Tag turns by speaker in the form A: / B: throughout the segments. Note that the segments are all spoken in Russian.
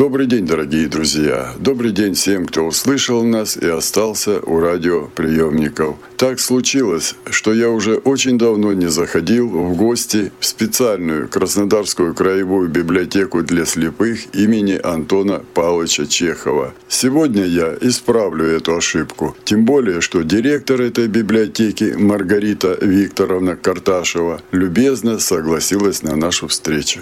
A: Добрый день, дорогие друзья! Добрый день всем, кто услышал нас и остался у радиоприемников. Так случилось, что я уже очень давно не заходил в гости в специальную Краснодарскую краевую библиотеку для слепых имени Антона Павловича Чехова. Сегодня я исправлю эту ошибку. Тем более, что директор этой библиотеки Маргарита Викторовна Карташева любезно согласилась на нашу встречу.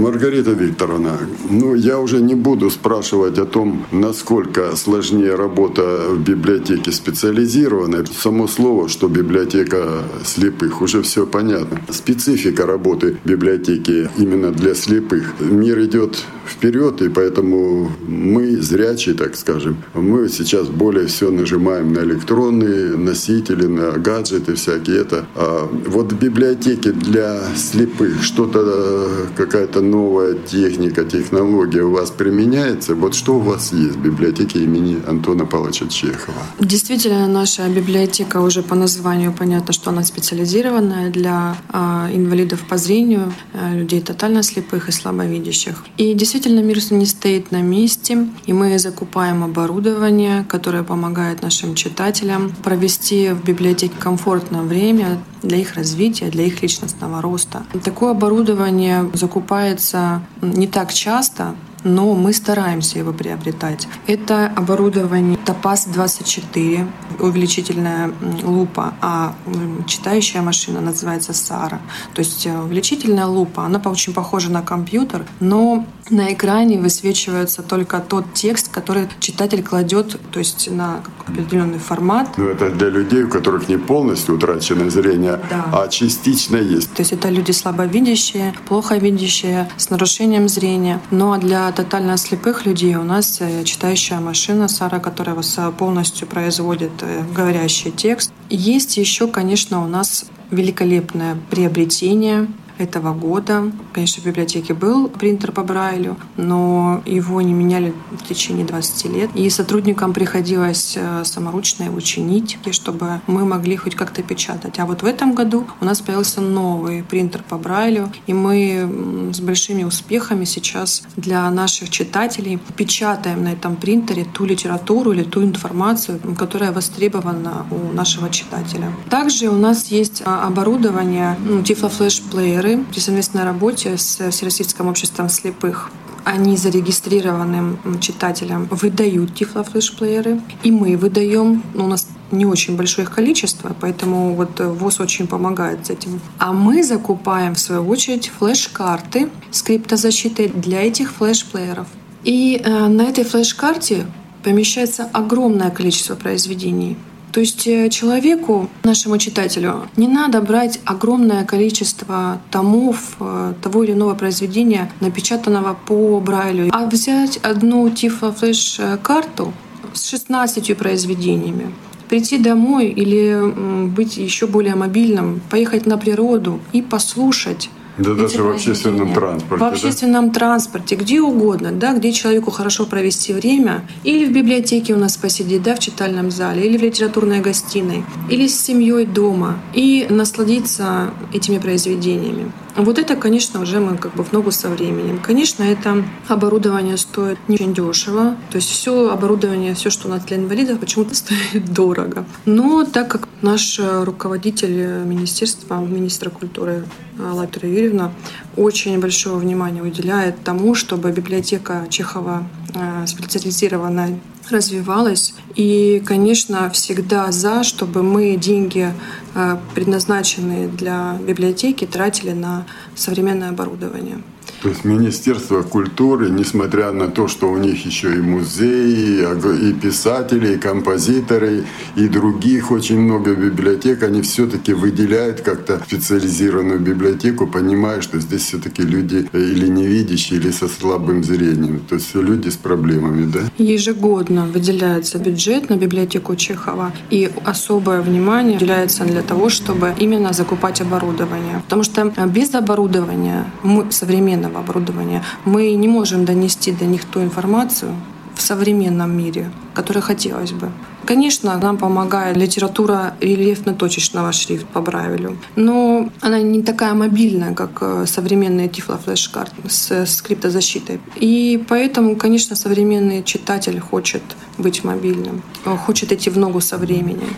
A: Маргарита Викторовна, ну я уже не буду спрашивать о том, насколько сложнее работа в библиотеке специализированной. Само слово, что библиотека слепых, уже все понятно. Специфика работы библиотеки именно для слепых. Мир идет вперед, и поэтому мы, зрячие, так скажем, мы сейчас более все нажимаем на электронные носители, на гаджеты всякие. Это. А вот в библиотеке для слепых что-то, какая-то новая техника, технология у вас применяется? Вот что у вас есть в библиотеке имени Антона Павловича Чехова?
B: Действительно, наша библиотека уже по названию понятно, что она специализированная для э, инвалидов по зрению, э, людей тотально слепых и слабовидящих. И действительно мир не стоит на месте, и мы закупаем оборудование, которое помогает нашим читателям провести в библиотеке комфортное время для их развития, для их личностного роста. Такое оборудование закупается не так часто, но мы стараемся его приобретать. Это оборудование Топаз 24, увеличительная лупа, а читающая машина называется Сара. То есть э, увеличительная лупа, она очень похожа на компьютер, но на экране высвечивается только тот текст, который читатель кладет, то есть на определенный формат.
A: Ну, это для людей, у которых не полностью утрачено зрение, да. а частично есть.
B: То есть это люди слабовидящие, плохо видящие, с нарушением зрения. Ну а для тотально слепых людей у нас э, читающая машина Сара, которая вас э, полностью производит э, говорящий текст. Есть еще, конечно, у нас великолепное приобретение этого года. Конечно, в библиотеке был принтер по Брайлю, но его не меняли в течение 20 лет. И сотрудникам приходилось э, саморучно его чинить, чтобы мы могли хоть как-то печатать. А вот в этом году у нас появился новый принтер по Брайлю, и мы с большими успехами сейчас для наших читателей печатаем на этом принтере ту литературу или ту информацию, которая востребована у нашего читателя. Также у нас есть а, оборудование, ну, тифлофлеш-плееры, Москвы при совместной работе с Всероссийским обществом слепых они зарегистрированным читателям выдают тифлофлешплееры, и мы выдаем. Ну, у нас не очень большое их количество, поэтому вот ВОЗ очень помогает с этим. А мы закупаем, в свою очередь, флеш-карты с криптозащитой для этих флешплееров. И э, на этой флеш-карте помещается огромное количество произведений. То есть э, человеку, нашему читателю, не надо брать огромное количество томов э, того или иного произведения, напечатанного по Брайлю, а взять одну тифло-флеш-карту с 16 произведениями, прийти домой или быть еще более мобильным, поехать на природу и послушать
A: да даже в общественном транспорте.
B: В общественном да? транспорте, где угодно, да, где человеку хорошо провести время. Или в библиотеке у нас посидеть, да, в читальном зале, или в литературной гостиной, или с семьей дома. И насладиться этими произведениями. Вот это, конечно, уже мы как бы в ногу со временем. Конечно, это оборудование стоит не очень дешево. То есть все оборудование, все, что у нас для инвалидов, почему-то стоит дорого. Но так как наш руководитель министерства, министра культуры Латра Юрьевна, очень большое внимание уделяет тому, чтобы библиотека Чехова э, специализированная развивалась. И, конечно, всегда за, чтобы мы деньги, э, предназначенные для библиотеки, тратили на современное оборудование.
A: То есть Министерство культуры, несмотря на то, что у них еще и музеи, и писатели, и композиторы, и других очень много библиотек, они все-таки выделяют как-то специализированную библиотеку, понимая, что здесь все-таки люди или невидящие, или со слабым зрением. То есть люди с проблемами, да?
B: Ежегодно выделяется бюджет на библиотеку Чехова, и особое внимание уделяется для того, чтобы именно закупать оборудование. Потому что без оборудования, современного оборудования, мы не можем донести до них ту информацию, в современном мире, которое хотелось бы. Конечно, нам помогает литература рельефно-точечного шрифта по Брайлю, но она не такая мобильная, как э, современные тифлофлеш-карты с скриптозащитой. И поэтому, конечно, современный читатель хочет быть мобильным, хочет идти в ногу со временем.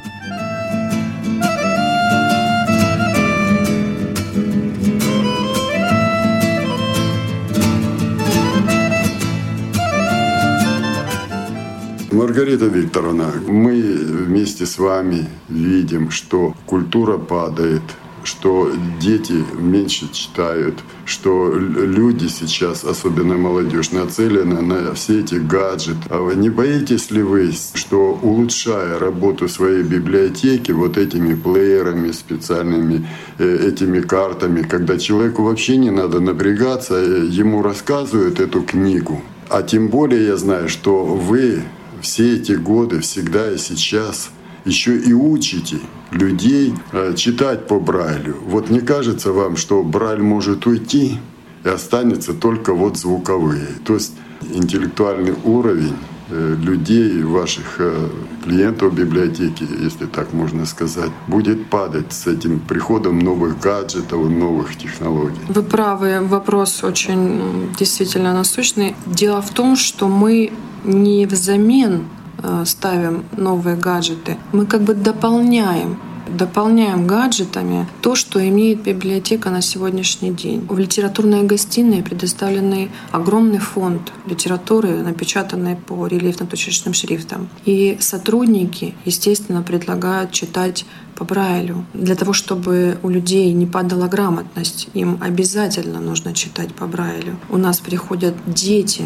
A: Маргарита Викторовна, мы вместе с вами видим, что культура падает, что дети меньше читают, что люди сейчас, особенно молодежь, нацелены на все эти гаджеты. А вы не боитесь ли вы, что улучшая работу своей библиотеки вот этими плеерами специальными, э, этими картами, когда человеку вообще не надо напрягаться, э, ему рассказывают эту книгу, а тем более я знаю, что вы все эти годы, всегда и сейчас еще и учите людей э, читать по Брайлю. Вот не кажется вам, что Брайль может уйти и останется только вот звуковые. То есть интеллектуальный уровень людей, ваших э, клиентов библиотеки, если так можно сказать, будет падать с этим приходом новых гаджетов, новых технологий.
B: Вы правы, вопрос очень действительно насущный. Дело в том, что мы не взамен э, ставим новые гаджеты, мы как бы дополняем дополняем гаджетами то, что имеет библиотека на сегодняшний день. В литературной гостиной предоставленный огромный фонд литературы, напечатанной по рельефно-точечным шрифтам. И сотрудники, естественно, предлагают читать по Брайлю. Для того, чтобы у людей не падала грамотность, им обязательно нужно читать по Брайлю. У нас приходят дети,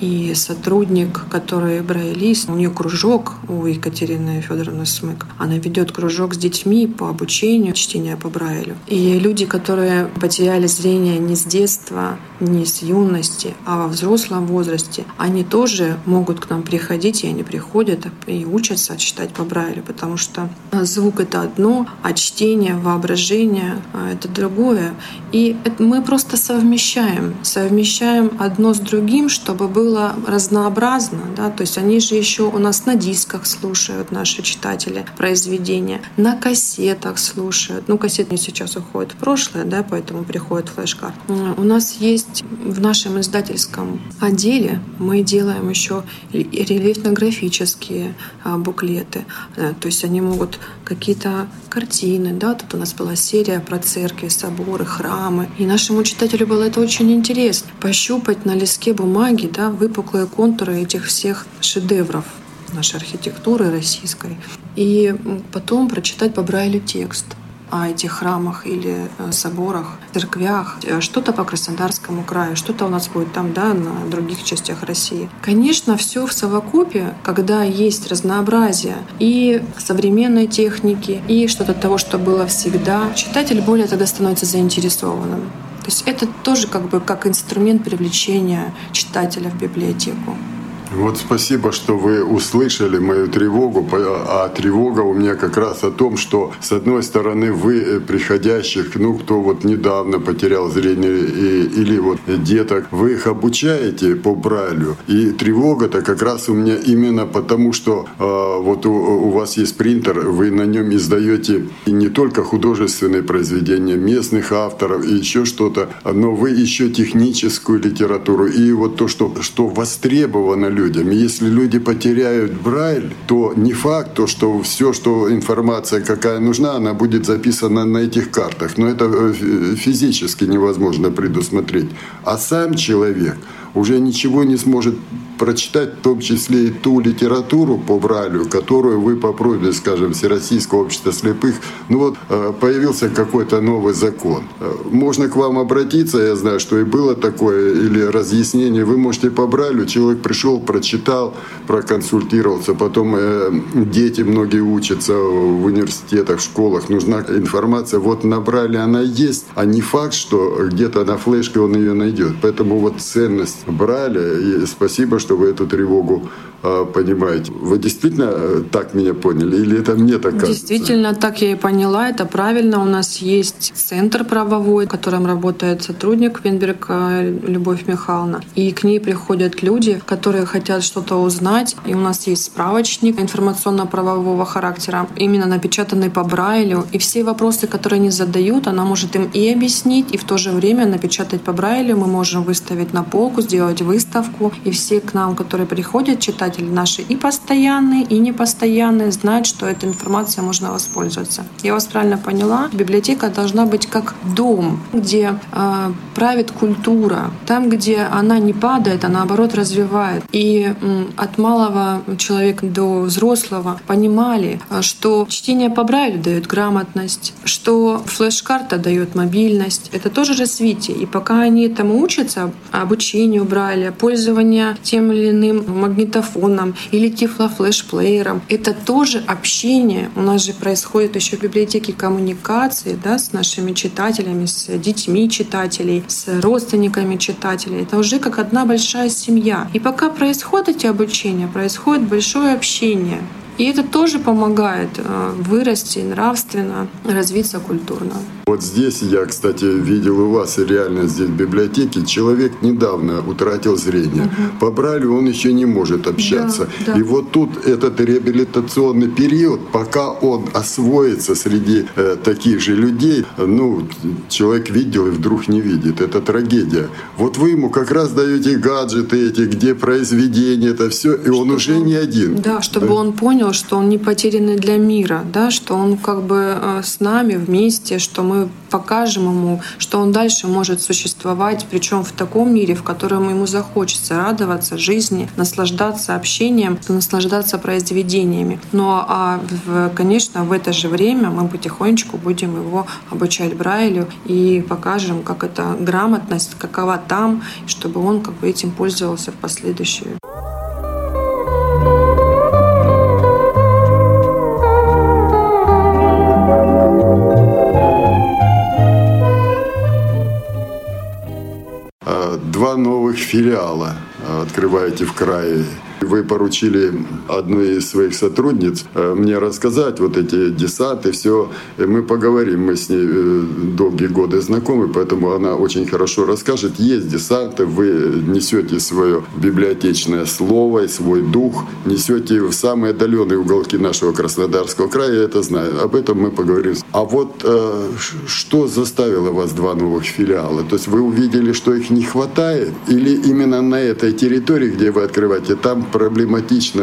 B: и сотрудник, который брайлист, у нее кружок у Екатерины Федоровны Смык. Она ведет кружок с детьми по обучению чтения по Брайлю. И люди, которые потеряли зрение не с детства, не с юности, а во взрослом возрасте, они тоже могут к нам приходить, и они приходят и учатся читать по Брайлю, потому что звук — это одно, а чтение, воображение — это другое. И мы просто совмещаем, совмещаем одно с другим, чтобы было разнообразно. Да? То есть они же еще у нас на дисках слушают наши читатели произведения, на кассетах слушают. Ну, кассеты сейчас уходят в прошлое, да, поэтому приходит флеш-карт. У нас есть в нашем издательском отделе, мы делаем еще рельефно-графические а, буклеты. Э, то есть они могут какие-то картины, да, тут у нас была серия про церкви, соборы, храмы. И нашему читателю было это очень интересно. Пощупать на листке бумаги, да, выпуклые контуры этих всех шедевров нашей архитектуры российской. И потом прочитать по Брайлю текст о этих храмах или э, соборах, церквях, э, что-то по Краснодарскому краю, что-то у нас будет там, да, на других частях России. Конечно, все в совокупе, когда есть разнообразие и современной техники, и что-то того, что было всегда, читатель более тогда становится заинтересованным. То есть это тоже как бы как инструмент привлечения читателя в библиотеку.
A: Вот спасибо, что вы услышали мою тревогу, а тревога у меня как раз о том, что с одной стороны вы э, приходящих, ну кто вот недавно потерял зрение или вот деток, вы их обучаете по Брайлю. И тревога-то как раз у меня именно потому, что э, вот у, у вас есть принтер, вы на нем издаете не только художественные произведения местных авторов и еще что-то, но вы еще техническую литературу и вот то, что, что востребовано людям. Если люди потеряют Брайль, то не факт, то, что все, что информация какая нужна, она будет записана на этих картах. Но это э, физически невозможно предусмотреть. А сам человек уже ничего не сможет прочитать в том числе и ту литературу по Брайлю, которую вы по просьбе, скажем, Всероссийского общества слепых, ну вот э, появился какой-то новый закон. Э, можно к вам обратиться, я знаю, что и было такое, или разъяснение. Вы можете по Брайлю, человек пришел, прочитал, проконсультировался, потом э, дети многие учатся в университетах, в школах, нужна информация. Вот на Брайле она есть, а не факт, что где-то на флешке он ее найдет. Поэтому вот ценность Брайля, и спасибо, что вы эту тревогу а, понимаете. Вы действительно э, так меня поняли или это мне так кажется?
B: Действительно, так я и поняла, это правильно. У нас есть центр правовой, в котором работает сотрудник Венберг э, Любовь Михайловна. И к ней приходят люди, которые хотят что-то узнать. И у нас есть справочник информационно-правового характера, именно напечатанный по Брайлю. И все вопросы, которые они задают, она может им и объяснить, и в то же время напечатать по Брайлю. Мы можем выставить на полку, сделать выставку. И все к нам, которые приходят читатели наши и постоянные, и непостоянные знают, что этой информацией можно воспользоваться. Я вас правильно поняла? Библиотека должна быть как дом, где э, правит культура. Там, где она не падает, а наоборот развивает. И э, от малого человека до взрослого понимали, а, что чтение по Брайлю дает грамотность, что флеш-карта дает мобильность. Это тоже развитие. И пока они этому учатся, обучению Брайля, пользование тем или иным магнитофоном, или тифлофлешплеером. Это тоже общение. У нас же происходит еще в библиотеке коммуникации да, с нашими читателями, с детьми читателей, с родственниками читателей. Это уже как одна большая семья. И пока происходит эти обучения, происходит большое общение. И это тоже помогает э, вырасти нравственно, развиться культурно.
A: Вот здесь я, кстати, видел у вас реально здесь в библиотеке. Человек недавно утратил зрение. Угу. По он еще не может общаться. Да, да. И вот тут этот реабилитационный период, пока он освоится среди э, таких же людей, ну, человек видел и вдруг не видит. Это трагедия. Вот вы ему как раз даете гаджеты эти, где произведения, это все, и он уже не один.
B: Да, чтобы он понял, понял, что он не потерянный для мира, да, что он как бы э, с нами вместе, что мы покажем ему, что он дальше может существовать, причем в таком мире, в котором ему захочется радоваться жизни, наслаждаться общением, наслаждаться произведениями. Но, ну, а, в, конечно, в это же время мы потихонечку будем его обучать Брайлю и покажем, как эта грамотность, какова там, чтобы он как бы этим пользовался в последующее.
A: филиала открываете в крае вы поручили одной из своих сотрудниц э, мне рассказать вот эти десанты, все. И мы поговорим, мы с ней э, долгие годы знакомы, поэтому она очень хорошо расскажет. Есть десанты, вы несете свое библиотечное слово и свой дух, несете в самые отдаленные уголки нашего Краснодарского края, я это знаю. Об этом мы поговорим. А вот э, что заставило вас два новых филиала? То есть вы увидели, что их не хватает? Или именно на этой территории, где вы открываете, там проблематично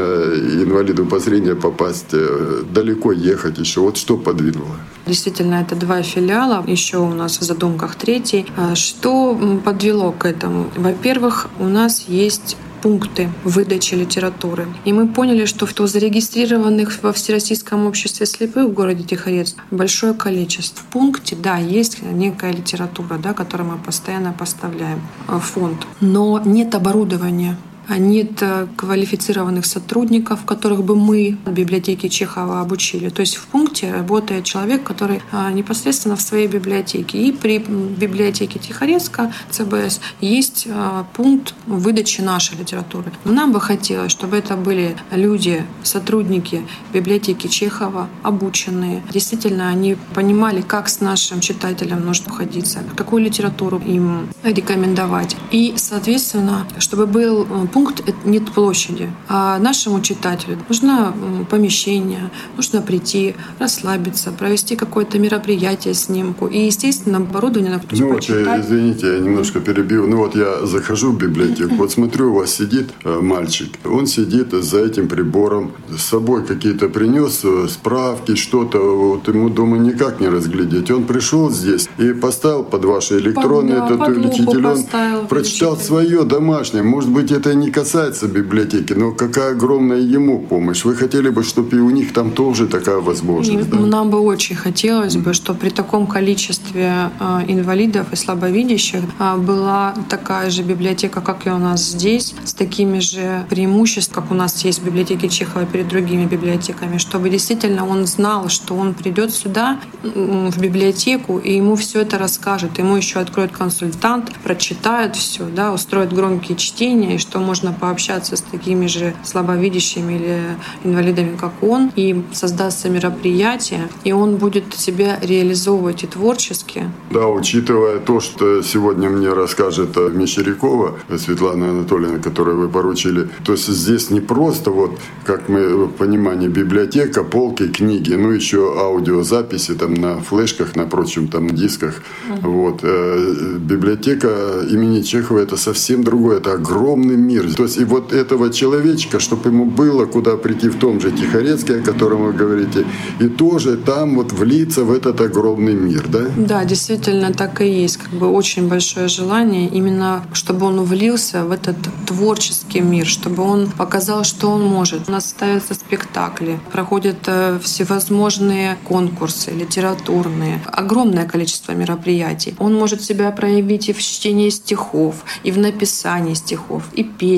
A: инвалиду по зрению попасть, э, далеко ехать еще. Вот что подвинуло?
B: Действительно, это два филиала. Еще у нас в задумках третий. А что подвело к этому? Во-первых, у нас есть пункты выдачи литературы. И мы поняли, что в зарегистрированных во Всероссийском обществе слепых в городе Тихорецк большое количество. В пункте, да, есть некая литература, да, которую мы постоянно поставляем в фонд. Но нет оборудования нет э, квалифицированных сотрудников, которых бы мы в библиотеке Чехова обучили. То есть в пункте работает человек, который э, непосредственно в своей библиотеке. И при библиотеке Тихорецка, ЦБС, есть э, пункт выдачи нашей литературы. нам бы хотелось, чтобы это были люди, сотрудники библиотеки Чехова, обученные. Действительно, они понимали, как с нашим читателем нужно обходиться, какую литературу им рекомендовать. И, соответственно, чтобы был пункт нет площади. А нашему читателю нужно помещение, нужно прийти, расслабиться, провести какое-то мероприятие, снимку. И, естественно, оборудование на
A: Ну вот, извините, я немножко перебил. Ну вот я захожу в библиотеку, вот смотрю, у вас сидит э, мальчик. Он сидит за этим прибором, с собой какие-то принес э, справки, что-то. Вот ему дома никак не разглядеть. Он пришел здесь и поставил под ваши электронные,
B: под, да,
A: увеличитель. Он прочитал свое домашнее. Может быть, это не не касается библиотеки, но какая огромная ему помощь. Вы хотели бы, чтобы и у них там тоже такая возможность?
B: да? Нам бы очень хотелось бы, чтобы при таком количестве э, инвалидов и слабовидящих э, была такая же библиотека, как и у нас здесь, с такими же преимуществами, как у нас есть в библиотеке Чехова перед другими библиотеками, чтобы действительно он знал, что он придет сюда, в библиотеку, и ему все это расскажет. Ему еще откроет консультант, прочитает все, да, устроит громкие чтения, и что можно пообщаться с такими же слабовидящими или инвалидами, как он, и создастся мероприятие, и он будет себя реализовывать и творчески.
A: Да, учитывая то, что сегодня мне расскажет Мещерякова Светлана Анатольевна, которую вы поручили, то есть здесь не просто вот, как мы понимание, библиотека, полки, книги, ну еще аудиозаписи там на флешках, на прочем там дисках. Uh-huh. Вот. Э, библиотека имени Чехова это совсем другое, это огромный мир. То есть и вот этого человечка, чтобы ему было куда прийти в том же Тихорецке, о котором вы говорите, и тоже там вот влиться в этот огромный мир, да?
B: Да, действительно так и есть. Как бы очень большое желание именно, чтобы он влился в этот творческий мир, чтобы он показал, что он может. У нас ставятся спектакли, проходят э, всевозможные конкурсы литературные, огромное количество мероприятий. Он может себя проявить и в чтении стихов, и в написании стихов, и песен,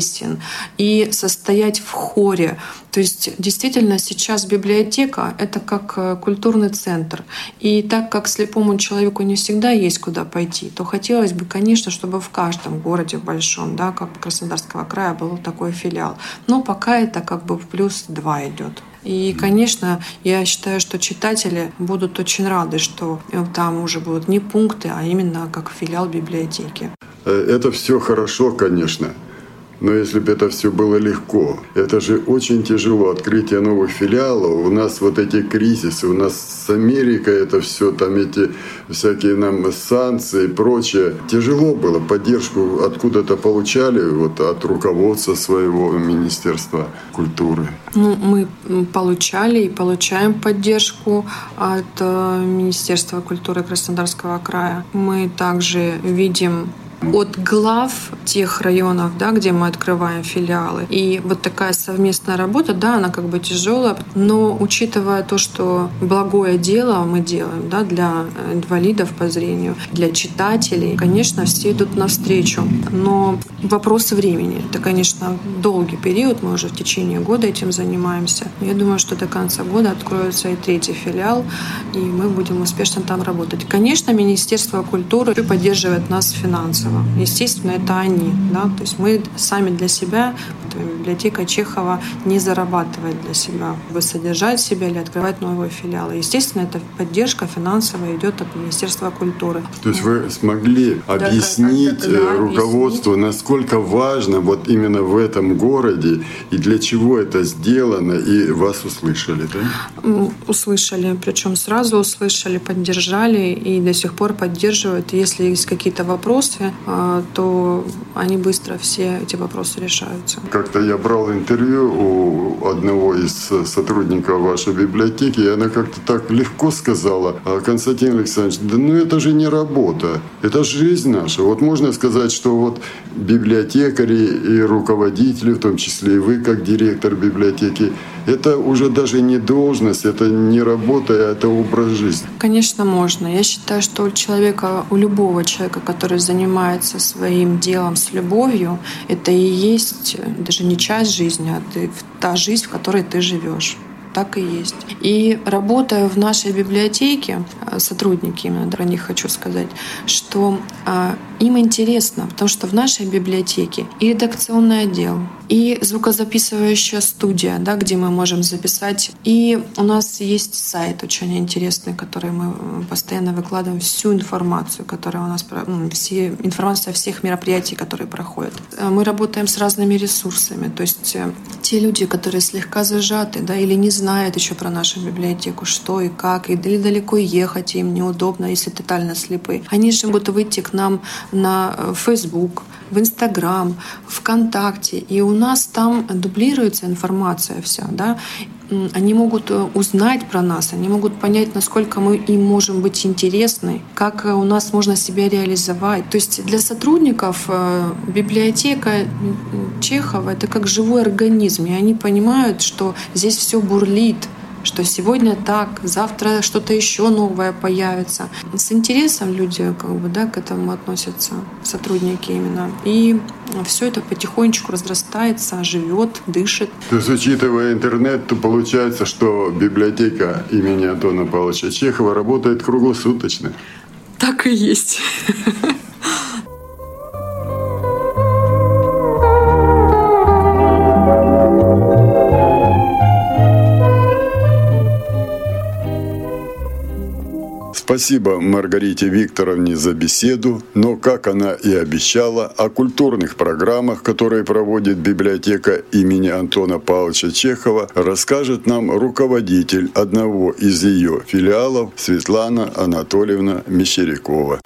B: и состоять в хоре. То есть действительно сейчас библиотека — это как э, культурный центр. И так как слепому человеку не всегда есть куда пойти, то хотелось бы, конечно, чтобы в каждом городе большом, да, как Краснодарского края, был такой филиал. Но пока это как бы в плюс два идет. И, конечно, я считаю, что читатели будут очень рады, что там уже будут не пункты, а именно как филиал библиотеки.
A: Э, это все хорошо, конечно. Но если бы это все было легко, это же очень тяжело, открытие новых филиалов. У нас вот эти кризисы, у нас с Америкой это все, там эти всякие нам санкции и прочее. Тяжело было, поддержку откуда-то получали, вот от руководства своего Министерства культуры.
B: Ну, мы получали и получаем поддержку от э, Министерства культуры Краснодарского края. Мы также видим от глав тех районов, да, где мы открываем филиалы. И вот такая совместная работа, да, она как бы тяжелая, но учитывая то, что благое дело мы делаем да, для инвалидов по зрению, для читателей, конечно, все идут навстречу. Но вопрос времени. Это, конечно, долгий период, мы уже в течение года этим занимаемся. Я думаю, что до конца года откроется и третий филиал, и мы будем успешно там работать. Конечно, Министерство культуры поддерживает нас финансово Чехова. Естественно, это они. Да? То есть мы сами для себя, библиотека Чехова не зарабатывает для себя, чтобы содержать себя или открывать новые филиалы. Естественно, эта поддержка финансовая идет от Министерства культуры.
A: То есть вы смогли объяснить да, да, руководству, объяснить. насколько важно вот именно в этом городе и для чего это сделано, и вас услышали, да?
B: Услышали, причем сразу услышали, поддержали и до сих пор поддерживают. Если есть какие-то вопросы, а, то они быстро все эти вопросы решаются.
A: Как-то я брал интервью у одного из сотрудников вашей библиотеки, и она как-то так легко сказала, а Константин Александрович, да ну это же не работа, это жизнь наша. Вот можно сказать, что вот библиотекари и руководители, в том числе и вы, как директор библиотеки, это уже даже не должность, это не работа, а это образ жизни.
B: Конечно, можно. Я считаю, что у человека, у любого человека, который занимается своим делом с любовью, это и есть даже не часть жизни, а ты, та жизнь, в которой ты живешь так и есть. И работая в нашей библиотеке, э, сотрудники именно про них хочу сказать, что а, им интересно, потому что в нашей библиотеке и редакционный отдел, и звукозаписывающая студия, да, где мы можем записать. И у нас есть сайт очень интересный, который мы э, постоянно выкладываем всю информацию, которая у нас, ну, все, информация всех мероприятий, которые проходят. Э, мы работаем с разными ресурсами, то есть э, те люди, которые слегка зажаты, да, или не знают еще про нашу библиотеку, что и как, или далеко ехать им неудобно, если тотально слепые, они же могут выйти к нам на Facebook, в Инстаграм, ВКонтакте, и у нас там дублируется информация вся, да, они могут э, узнать про нас, они могут понять, насколько мы им можем быть интересны, как э, у нас можно себя реализовать. То есть для сотрудников э, библиотека Чехова — это как живой организм, и они понимают, что здесь все бурлит, что сегодня так, завтра что-то еще новое появится. С интересом люди как бы, да, к этому относятся, сотрудники именно. И все это потихонечку разрастается, живет, дышит.
A: То есть, учитывая интернет, то получается, что библиотека имени Антона Павловича Чехова работает круглосуточно.
B: Так и есть.
A: Спасибо Маргарите Викторовне за беседу, но, как она и обещала, о культурных программах, которые проводит библиотека имени Антона Павловича Чехова, расскажет нам руководитель одного из ее филиалов Светлана Анатольевна Мещерякова.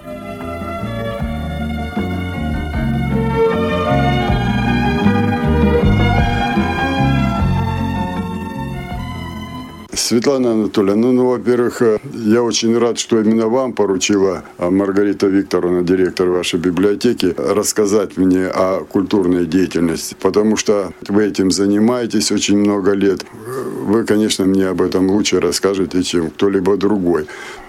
A: Светлана Анатольевна, ну, ну, во-первых, э, я очень рад, что именно вам поручила а, Маргарита Викторовна, директор вашей библиотеки, рассказать мне о культурной деятельности, потому что вы этим занимаетесь очень много лет. Вы, конечно, мне об этом лучше расскажете, чем кто-либо другой.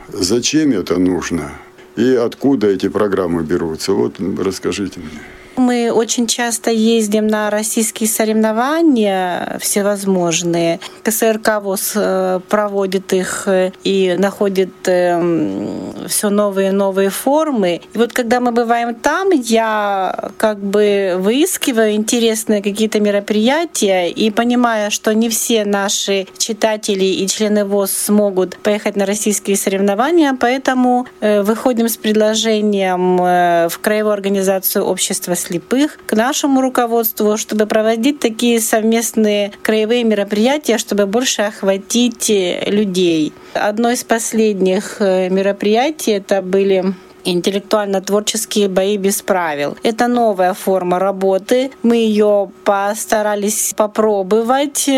A: Зачем это нужно? И откуда эти программы берутся? Вот расскажите мне.
C: Мы очень часто ездим на российские соревнования всевозможные. КСРК ВОЗ э, проводит их э, и находит эм, все новые и новые формы. И вот когда мы бываем там, я как бы выискиваю интересные какие-то мероприятия и понимая, что не все наши читатели и члены ВОЗ смогут поехать на российские соревнования, поэтому э, выходим с предложением в Краевую организацию общества слепых к нашему руководству, чтобы проводить такие совместные краевые мероприятия, чтобы больше охватить э, людей. Одно из последних э, мероприятий это были интеллектуально-творческие бои без правил. Это новая форма работы. Мы ее постарались попробовать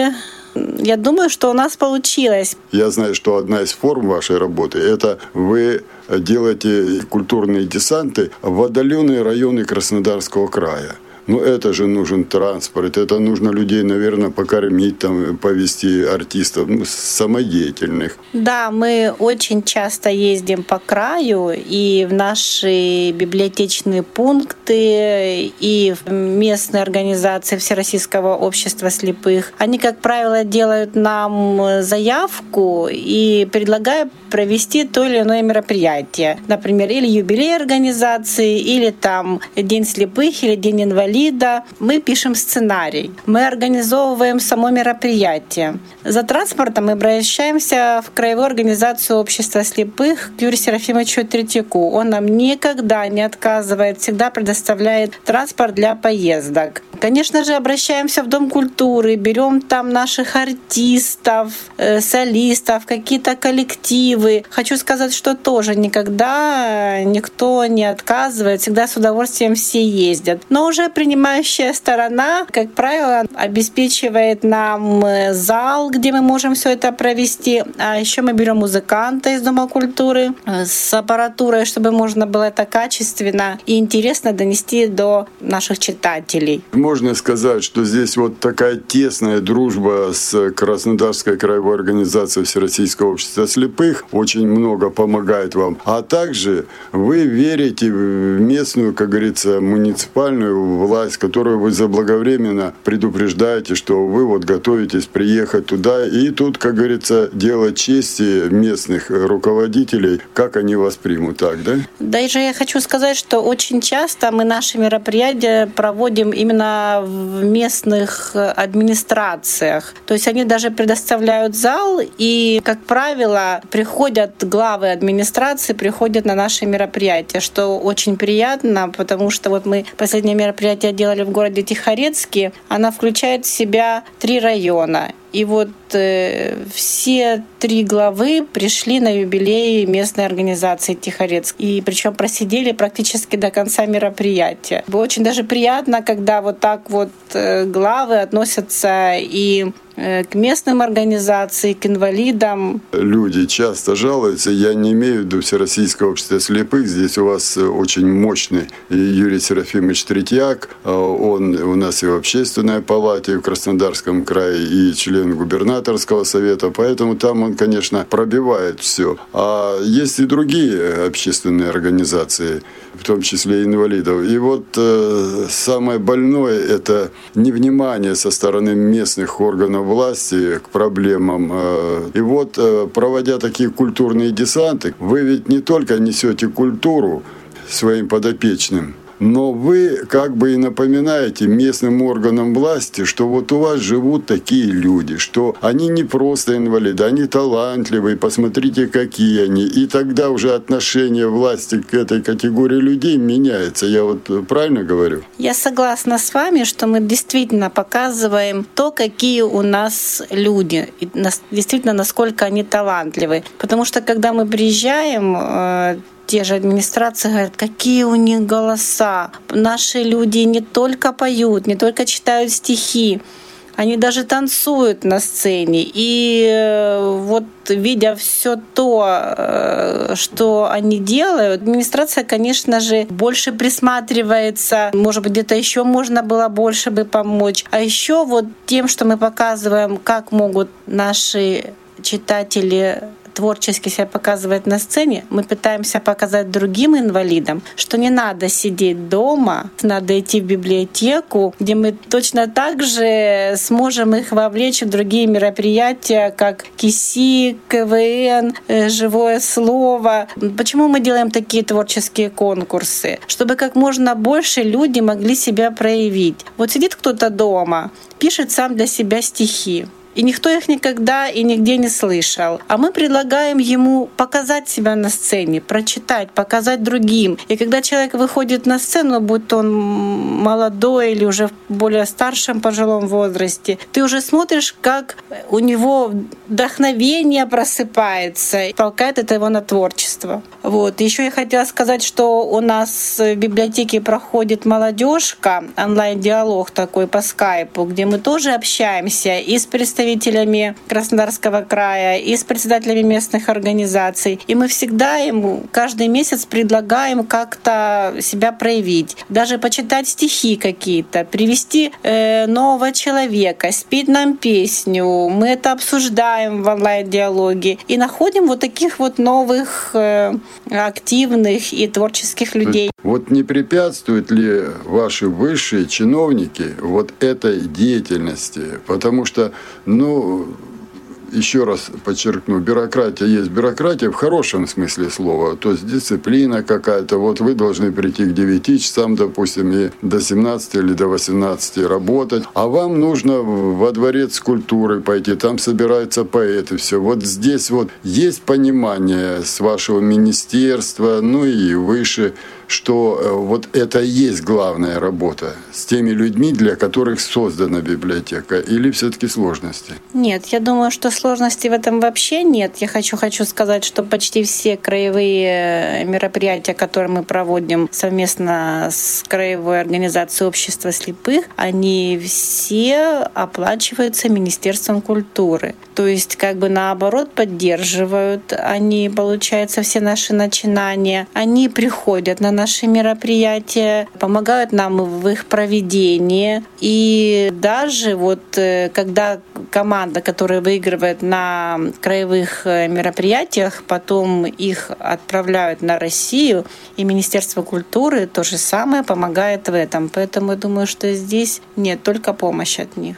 C: я думаю, что у нас получилось.
A: Я знаю, что одна из форм вашей работы – это вы делаете культурные десанты в отдаленные районы Краснодарского края. Ну, это же нужен транспорт, это нужно людей, наверное, покормить, там, повести артистов ну, самодеятельных.
C: Да, мы очень часто ездим по краю, и в наши библиотечные пункты, и в местные организации Всероссийского общества слепых. Они, как правило, делают нам заявку и предлагают провести то или иное мероприятие. Например, или юбилей организации, или там День слепых, или День инвалида. Мы пишем сценарий. Мы организовываем само мероприятие. За транспортом мы обращаемся в Краевую организацию общества слепых к Юрию Серафимовичу Третьяку. Он нам никогда не отказывает, всегда предоставляет транспорт для поездок. Конечно же, обращаемся в Дом культуры, берем там наших артистов, э, солистов, какие-то коллективы. Хочу сказать, что тоже никогда никто не отказывает, всегда с удовольствием все ездят. Но уже принимающая сторона, как правило, обеспечивает нам э, зал, где мы можем все это провести. А еще мы берем музыканта из Дома культуры э, с аппаратурой, чтобы можно было это качественно и интересно донести до наших читателей
A: сказать, что здесь вот такая тесная дружба с Краснодарской краевой организацией Всероссийского общества слепых очень много помогает вам. А также вы верите в местную, как говорится, муниципальную власть, которую вы заблаговременно предупреждаете, что вы вот готовитесь приехать туда. И тут, как говорится, дело чести местных руководителей, как они вас примут, так, да?
C: Даже я хочу сказать, что очень часто мы наши мероприятия проводим именно в местных администрациях. То есть они даже предоставляют зал, и, как правило, приходят главы администрации, приходят на наши мероприятия, что очень приятно, потому что вот мы последнее мероприятие делали в городе Тихорецке, она включает в себя три района. И вот э, все три главы пришли на юбилей местной организации Тихорецк. И причем просидели практически до конца мероприятия. Было очень даже приятно, когда вот так вот э, главы относятся и к местным организациям, к инвалидам.
A: Люди часто жалуются, я не имею в виду Всероссийского общества слепых, здесь у вас очень мощный Юрий Серафимович Третьяк, он у нас и в общественной палате в Краснодарском крае, и член губернаторского совета, поэтому там он, конечно, пробивает все. А есть и другие общественные организации, в том числе инвалидов. И вот э, самое больное – это невнимание со стороны местных органов власти к проблемам. Э, и вот, э, проводя такие культурные десанты, вы ведь не только несете культуру своим подопечным – но вы как бы и напоминаете местным органам власти, что вот у вас живут такие люди, что они не просто инвалиды, они талантливые, посмотрите, какие они. И тогда уже отношение власти к этой категории людей меняется. Я вот правильно говорю?
C: Я согласна с вами, что мы действительно показываем то, какие у нас люди, и действительно, насколько они талантливы. Потому что когда мы приезжаем, э, те же администрации говорят, какие у них голоса. Наши люди не только поют, не только читают стихи, они даже танцуют на сцене. И э, вот видя все то, э, что они делают, администрация, конечно же, больше присматривается. Может быть, где-то еще можно было больше бы помочь. А еще вот тем, что мы показываем, как могут наши читатели творчески себя показывает на сцене, мы пытаемся показать другим инвалидам, что не надо сидеть дома, надо идти в библиотеку, где мы точно так же сможем их вовлечь в другие мероприятия, как КИСИ, КВН, э, живое слово. Почему мы делаем такие творческие конкурсы? Чтобы как можно больше люди могли себя проявить. Вот сидит кто-то дома, пишет сам для себя стихи и никто их никогда и нигде не слышал. А мы предлагаем ему показать себя на сцене, прочитать, показать другим. И когда человек выходит на сцену, будь то он молодой или уже в более старшем пожилом возрасте, ты уже смотришь, как у него вдохновение просыпается, и толкает это его на творчество. Вот. Еще я хотела сказать, что у нас в библиотеке проходит молодежка, онлайн-диалог такой по скайпу, где мы тоже общаемся и с представителями представителями Краснодарского края и с председателями местных организаций. И мы всегда ему каждый месяц предлагаем как-то себя проявить. Даже почитать стихи какие-то, привести э, нового человека, спеть нам песню. Мы это обсуждаем в онлайн-диалоге и находим вот таких вот новых э, активных и творческих людей.
A: Вот не препятствуют ли ваши высшие чиновники вот этой деятельности? Потому что ну, еще раз подчеркну, бюрократия есть бюрократия в хорошем смысле слова. То есть дисциплина какая-то. Вот вы должны прийти к 9 часам, допустим, и до 17 или до 18 работать. А вам нужно во дворец культуры пойти. Там собираются поэты. Все. Вот здесь вот есть понимание с вашего министерства, ну и выше – что э, вот это и есть главная работа с теми людьми, для которых создана библиотека, или все-таки сложности?
C: Нет, я думаю, что сложностей в этом вообще нет. Я хочу, хочу сказать, что почти все краевые мероприятия, которые мы проводим совместно с краевой организацией общества слепых, они все оплачиваются Министерством культуры. То есть как бы наоборот поддерживают они, получается, все наши начинания. Они приходят на наши мероприятия, помогают нам в их проведении. И даже вот э, когда команда, которая выигрывает на краевых э, мероприятиях, потом их отправляют на Россию, и Министерство культуры то же самое помогает в этом. Поэтому я думаю, что здесь нет только помощь от них.